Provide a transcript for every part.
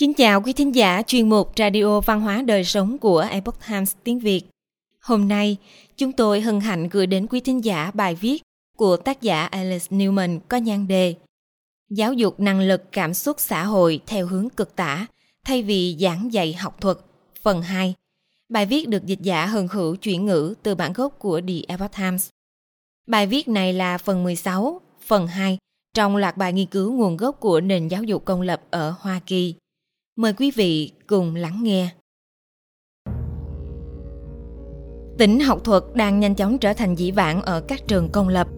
Kính chào quý thính giả chuyên mục Radio Văn hóa Đời Sống của Epoch Times tiếng Việt. Hôm nay, chúng tôi hân hạnh gửi đến quý thính giả bài viết của tác giả Alice Newman có nhan đề Giáo dục năng lực cảm xúc xã hội theo hướng cực tả thay vì giảng dạy học thuật, phần 2. Bài viết được dịch giả hân hữu chuyển ngữ từ bản gốc của The Epoch Times. Bài viết này là phần 16, phần 2 trong loạt bài nghiên cứu nguồn gốc của nền giáo dục công lập ở Hoa Kỳ. Mời quý vị cùng lắng nghe. Tính học thuật đang nhanh chóng trở thành dĩ vãng ở các trường công lập.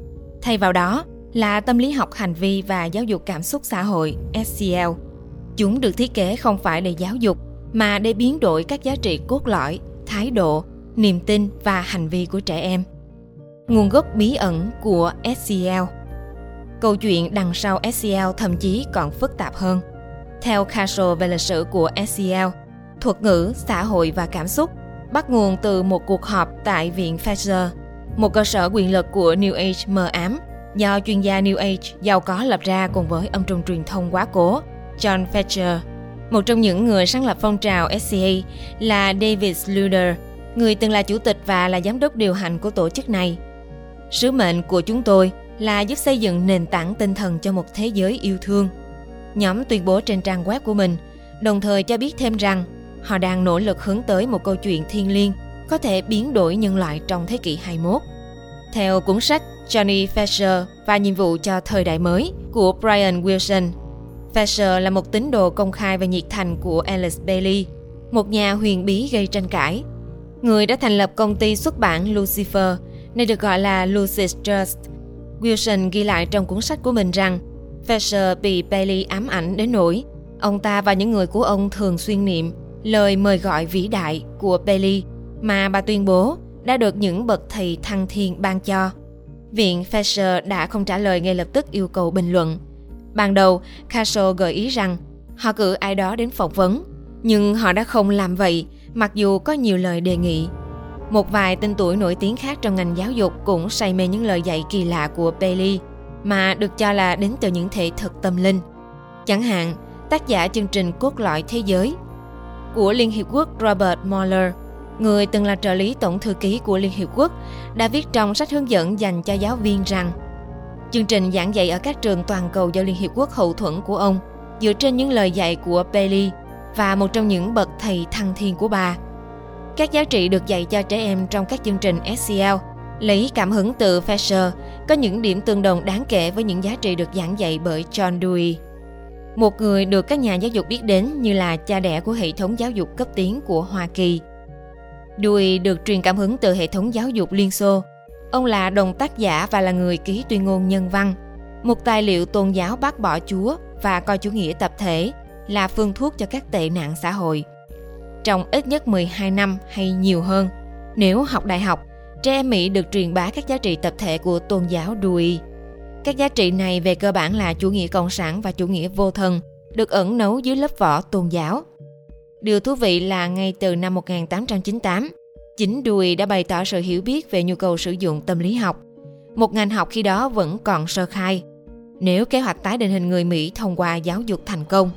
Thay vào đó là tâm lý học hành vi và giáo dục cảm xúc xã hội SCL. Chúng được thiết kế không phải để giáo dục mà để biến đổi các giá trị cốt lõi, thái độ, niềm tin và hành vi của trẻ em. Nguồn gốc bí ẩn của SCL Câu chuyện đằng sau SCL thậm chí còn phức tạp hơn – theo Castle về lịch sử của SEL, thuật ngữ, xã hội và cảm xúc bắt nguồn từ một cuộc họp tại Viện Fetcher, một cơ sở quyền lực của New Age mờ ám do chuyên gia New Age giàu có lập ra cùng với ông trùm truyền thông quá cố John Fetcher. Một trong những người sáng lập phong trào SCA là David Sluder, người từng là chủ tịch và là giám đốc điều hành của tổ chức này. Sứ mệnh của chúng tôi là giúp xây dựng nền tảng tinh thần cho một thế giới yêu thương – Nhóm tuyên bố trên trang web của mình, đồng thời cho biết thêm rằng họ đang nỗ lực hướng tới một câu chuyện thiên liêng có thể biến đổi nhân loại trong thế kỷ 21. Theo cuốn sách Johnny Fisher và nhiệm vụ cho thời đại mới của Brian Wilson, Fisher là một tín đồ công khai và nhiệt thành của Alice Bailey, một nhà huyền bí gây tranh cãi. Người đã thành lập công ty xuất bản Lucifer, nơi được gọi là Lucis Trust. Wilson ghi lại trong cuốn sách của mình rằng Fisher bị Bailey ám ảnh đến nỗi ông ta và những người của ông thường xuyên niệm lời mời gọi vĩ đại của Bailey mà bà tuyên bố đã được những bậc thầy thăng thiên ban cho. Viện Fisher đã không trả lời ngay lập tức yêu cầu bình luận. Ban đầu, Castle gợi ý rằng họ cử ai đó đến phỏng vấn, nhưng họ đã không làm vậy mặc dù có nhiều lời đề nghị. Một vài tên tuổi nổi tiếng khác trong ngành giáo dục cũng say mê những lời dạy kỳ lạ của Bailey – mà được cho là đến từ những thể thực tâm linh. Chẳng hạn, tác giả chương trình Cốt lõi Thế giới của Liên Hiệp Quốc Robert Mueller, người từng là trợ lý tổng thư ký của Liên Hiệp Quốc, đã viết trong sách hướng dẫn dành cho giáo viên rằng chương trình giảng dạy ở các trường toàn cầu do Liên Hiệp Quốc hậu thuẫn của ông dựa trên những lời dạy của Bailey và một trong những bậc thầy thăng thiên của bà. Các giá trị được dạy cho trẻ em trong các chương trình SCL Lấy cảm hứng từ Fisher, có những điểm tương đồng đáng kể với những giá trị được giảng dạy bởi John Dewey. Một người được các nhà giáo dục biết đến như là cha đẻ của hệ thống giáo dục cấp tiến của Hoa Kỳ. Dewey được truyền cảm hứng từ hệ thống giáo dục Liên Xô. Ông là đồng tác giả và là người ký tuyên ngôn nhân văn, một tài liệu tôn giáo bác bỏ Chúa và coi chủ nghĩa tập thể là phương thuốc cho các tệ nạn xã hội. Trong ít nhất 12 năm hay nhiều hơn, nếu học đại học, trẻ em Mỹ được truyền bá các giá trị tập thể của tôn giáo Dewey. Các giá trị này về cơ bản là chủ nghĩa cộng sản và chủ nghĩa vô thần, được ẩn nấu dưới lớp vỏ tôn giáo. Điều thú vị là ngay từ năm 1898, chính Dewey đã bày tỏ sự hiểu biết về nhu cầu sử dụng tâm lý học, một ngành học khi đó vẫn còn sơ khai. Nếu kế hoạch tái định hình người Mỹ thông qua giáo dục thành công,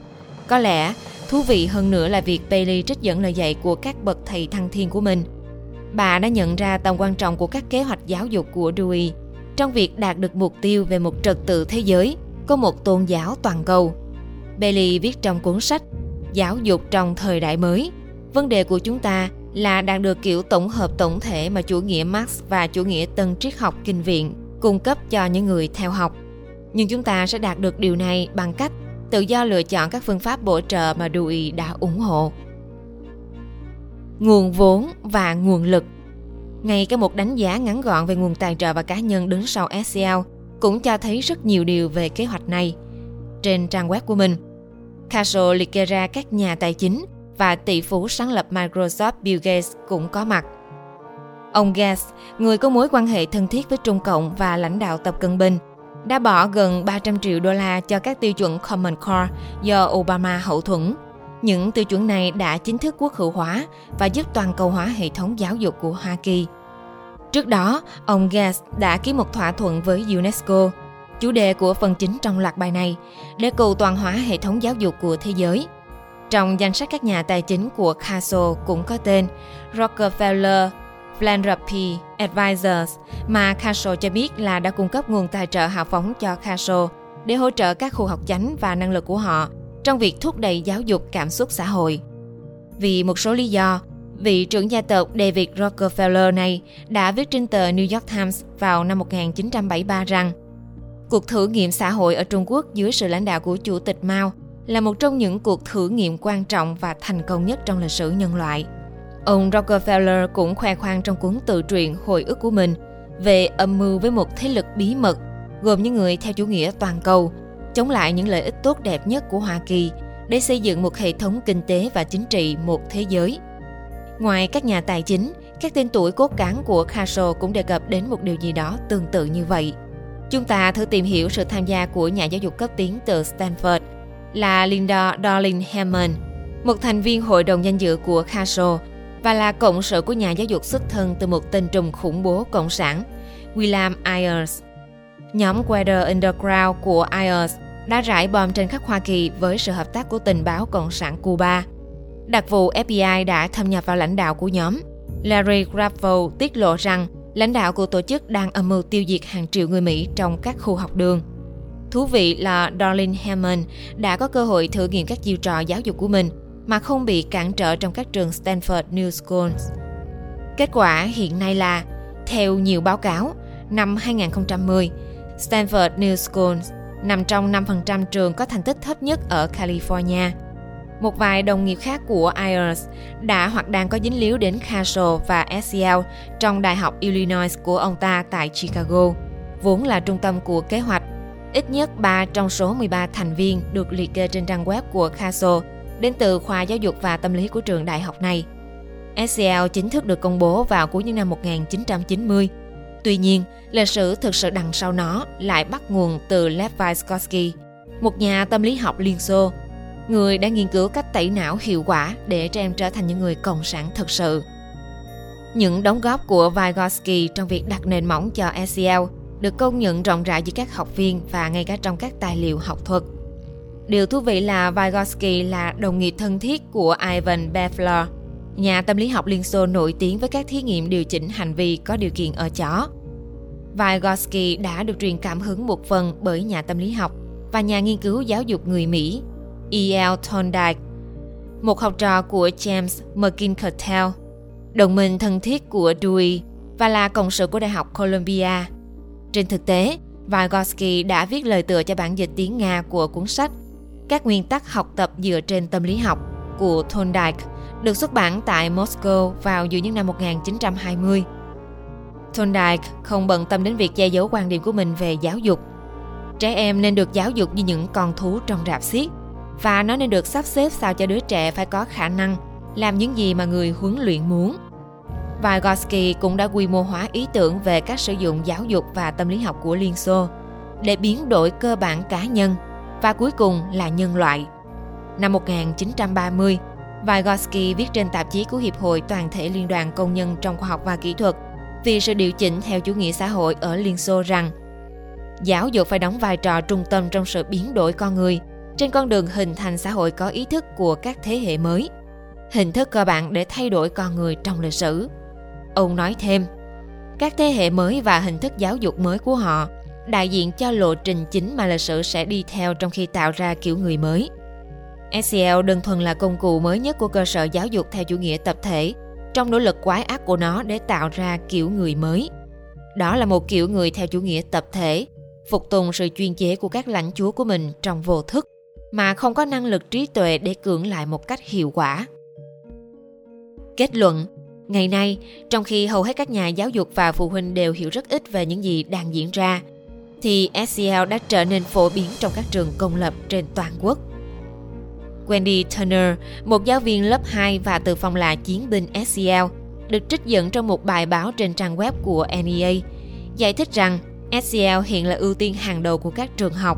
có lẽ thú vị hơn nữa là việc Bailey trích dẫn lời dạy của các bậc thầy thăng thiên của mình – bà đã nhận ra tầm quan trọng của các kế hoạch giáo dục của Dewey trong việc đạt được mục tiêu về một trật tự thế giới có một tôn giáo toàn cầu. Bailey viết trong cuốn sách Giáo dục trong thời đại mới, vấn đề của chúng ta là đạt được kiểu tổng hợp tổng thể mà chủ nghĩa Marx và chủ nghĩa tân triết học kinh viện cung cấp cho những người theo học. Nhưng chúng ta sẽ đạt được điều này bằng cách tự do lựa chọn các phương pháp bổ trợ mà Dewey đã ủng hộ nguồn vốn và nguồn lực. Ngay cả một đánh giá ngắn gọn về nguồn tài trợ và cá nhân đứng sau SCL cũng cho thấy rất nhiều điều về kế hoạch này. Trên trang web của mình, Castle liệt kê ra các nhà tài chính và tỷ phú sáng lập Microsoft Bill Gates cũng có mặt. Ông Gates, người có mối quan hệ thân thiết với Trung Cộng và lãnh đạo Tập Cận Bình, đã bỏ gần 300 triệu đô la cho các tiêu chuẩn Common Core do Obama hậu thuẫn những tiêu chuẩn này đã chính thức quốc hữu hóa và giúp toàn cầu hóa hệ thống giáo dục của Hoa Kỳ. Trước đó, ông Gates đã ký một thỏa thuận với UNESCO, chủ đề của phần chính trong loạt bài này, để cầu toàn hóa hệ thống giáo dục của thế giới. Trong danh sách các nhà tài chính của Castle cũng có tên Rockefeller Philanthropy Advisors mà Castle cho biết là đã cung cấp nguồn tài trợ hào phóng cho Castle để hỗ trợ các khu học chánh và năng lực của họ trong việc thúc đẩy giáo dục cảm xúc xã hội. Vì một số lý do, vị trưởng gia tộc David Rockefeller này đã viết trên tờ New York Times vào năm 1973 rằng cuộc thử nghiệm xã hội ở Trung Quốc dưới sự lãnh đạo của Chủ tịch Mao là một trong những cuộc thử nghiệm quan trọng và thành công nhất trong lịch sử nhân loại. Ông Rockefeller cũng khoe khoang trong cuốn tự truyện hồi ức của mình về âm mưu với một thế lực bí mật gồm những người theo chủ nghĩa toàn cầu, chống lại những lợi ích tốt đẹp nhất của Hoa Kỳ để xây dựng một hệ thống kinh tế và chính trị một thế giới. Ngoài các nhà tài chính, các tên tuổi cốt cán của Khashoggi cũng đề cập đến một điều gì đó tương tự như vậy. Chúng ta thử tìm hiểu sự tham gia của nhà giáo dục cấp tiến từ Stanford là Linda Darling Hammond, một thành viên hội đồng danh dự của Khashoggi và là cộng sự của nhà giáo dục xuất thân từ một tên trùm khủng bố cộng sản, William Ayers. Nhóm Weather Underground của Ayers đã rải bom trên khắp Hoa Kỳ với sự hợp tác của tình báo Cộng sản Cuba. Đặc vụ FBI đã thâm nhập vào lãnh đạo của nhóm. Larry Graffo tiết lộ rằng lãnh đạo của tổ chức đang âm mưu tiêu diệt hàng triệu người Mỹ trong các khu học đường. Thú vị là Darlene Hammond đã có cơ hội thử nghiệm các chiêu trò giáo dục của mình mà không bị cản trở trong các trường Stanford New Schools. Kết quả hiện nay là, theo nhiều báo cáo, năm 2010, Stanford New Schools nằm trong 5% trường có thành tích thấp nhất ở California. Một vài đồng nghiệp khác của IELTS đã hoặc đang có dính líu đến Castle và SEL trong Đại học Illinois của ông ta tại Chicago, vốn là trung tâm của kế hoạch. Ít nhất 3 trong số 13 thành viên được liệt kê trên trang web của Castle đến từ khoa giáo dục và tâm lý của trường đại học này. SEL chính thức được công bố vào cuối những năm 1990 Tuy nhiên, lịch sử thực sự đằng sau nó lại bắt nguồn từ Lev Vygotsky, một nhà tâm lý học Liên Xô, người đã nghiên cứu cách tẩy não hiệu quả để trẻ em trở thành những người cộng sản thực sự. Những đóng góp của Vygotsky trong việc đặt nền móng cho SEL được công nhận rộng rãi giữa các học viên và ngay cả trong các tài liệu học thuật. Điều thú vị là Vygotsky là đồng nghiệp thân thiết của Ivan Pavlov, nhà tâm lý học Liên Xô nổi tiếng với các thí nghiệm điều chỉnh hành vi có điều kiện ở chó. Vygotsky đã được truyền cảm hứng một phần bởi nhà tâm lý học và nhà nghiên cứu giáo dục người Mỹ E.L. Thorndike, một học trò của James McIntyre, đồng minh thân thiết của Dewey và là cộng sự của Đại học Columbia. Trên thực tế, Vygotsky đã viết lời tựa cho bản dịch tiếng Nga của cuốn sách Các nguyên tắc học tập dựa trên tâm lý học của Thorndike được xuất bản tại Moscow vào giữa những năm 1920. Thorndike không bận tâm đến việc che giấu quan điểm của mình về giáo dục. Trẻ em nên được giáo dục như những con thú trong rạp xiếc, và nó nên được sắp xếp sao cho đứa trẻ phải có khả năng làm những gì mà người huấn luyện muốn. Vygotsky cũng đã quy mô hóa ý tưởng về các sử dụng giáo dục và tâm lý học của Liên Xô để biến đổi cơ bản cá nhân và cuối cùng là nhân loại. Năm 1930, Vygotsky viết trên tạp chí của Hiệp hội Toàn thể Liên đoàn Công nhân trong khoa học và kỹ thuật vì sự điều chỉnh theo chủ nghĩa xã hội ở Liên Xô rằng giáo dục phải đóng vai trò trung tâm trong sự biến đổi con người trên con đường hình thành xã hội có ý thức của các thế hệ mới, hình thức cơ bản để thay đổi con người trong lịch sử. Ông nói thêm, các thế hệ mới và hình thức giáo dục mới của họ đại diện cho lộ trình chính mà lịch sử sẽ đi theo trong khi tạo ra kiểu người mới. SEL đơn thuần là công cụ mới nhất của cơ sở giáo dục theo chủ nghĩa tập thể trong nỗ lực quái ác của nó để tạo ra kiểu người mới. Đó là một kiểu người theo chủ nghĩa tập thể, phục tùng sự chuyên chế của các lãnh chúa của mình trong vô thức, mà không có năng lực trí tuệ để cưỡng lại một cách hiệu quả. Kết luận, ngày nay, trong khi hầu hết các nhà giáo dục và phụ huynh đều hiểu rất ít về những gì đang diễn ra, thì SEL đã trở nên phổ biến trong các trường công lập trên toàn quốc – Wendy Turner, một giáo viên lớp 2 và từ phòng là chiến binh SEL, được trích dẫn trong một bài báo trên trang web của NEA, giải thích rằng SEL hiện là ưu tiên hàng đầu của các trường học.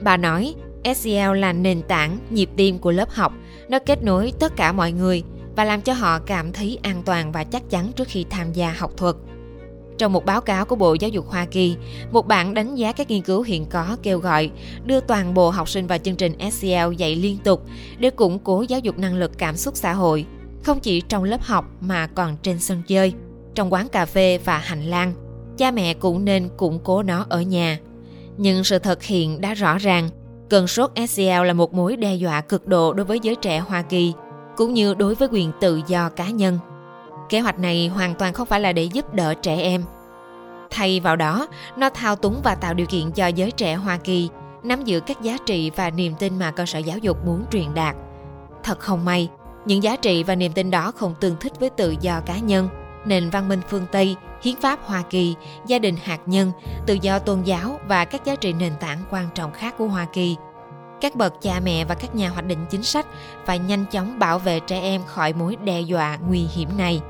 Bà nói, SEL là nền tảng, nhịp tim của lớp học, nó kết nối tất cả mọi người và làm cho họ cảm thấy an toàn và chắc chắn trước khi tham gia học thuật. Trong một báo cáo của Bộ Giáo dục Hoa Kỳ, một bản đánh giá các nghiên cứu hiện có kêu gọi đưa toàn bộ học sinh vào chương trình SEL dạy liên tục để củng cố giáo dục năng lực cảm xúc xã hội, không chỉ trong lớp học mà còn trên sân chơi, trong quán cà phê và hành lang. Cha mẹ cũng nên củng cố nó ở nhà. Nhưng sự thật hiện đã rõ ràng, cơn sốt SEL là một mối đe dọa cực độ đối với giới trẻ Hoa Kỳ, cũng như đối với quyền tự do cá nhân. Kế hoạch này hoàn toàn không phải là để giúp đỡ trẻ em. Thay vào đó, nó thao túng và tạo điều kiện cho giới trẻ Hoa Kỳ nắm giữ các giá trị và niềm tin mà cơ sở giáo dục muốn truyền đạt. Thật không may, những giá trị và niềm tin đó không tương thích với tự do cá nhân, nền văn minh phương Tây, hiến pháp Hoa Kỳ, gia đình hạt nhân, tự do tôn giáo và các giá trị nền tảng quan trọng khác của Hoa Kỳ. Các bậc cha mẹ và các nhà hoạch định chính sách phải nhanh chóng bảo vệ trẻ em khỏi mối đe dọa nguy hiểm này.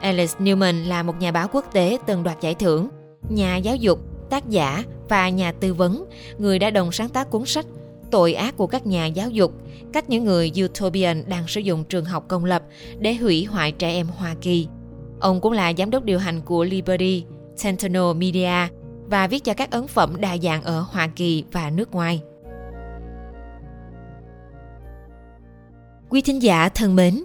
Alice Newman là một nhà báo quốc tế từng đoạt giải thưởng, nhà giáo dục, tác giả và nhà tư vấn, người đã đồng sáng tác cuốn sách Tội ác của các nhà giáo dục, cách những người utopian đang sử dụng trường học công lập để hủy hoại trẻ em Hoa Kỳ. Ông cũng là giám đốc điều hành của Liberty, Sentinel Media và viết cho các ấn phẩm đa dạng ở Hoa Kỳ và nước ngoài. Quý thính giả thân mến,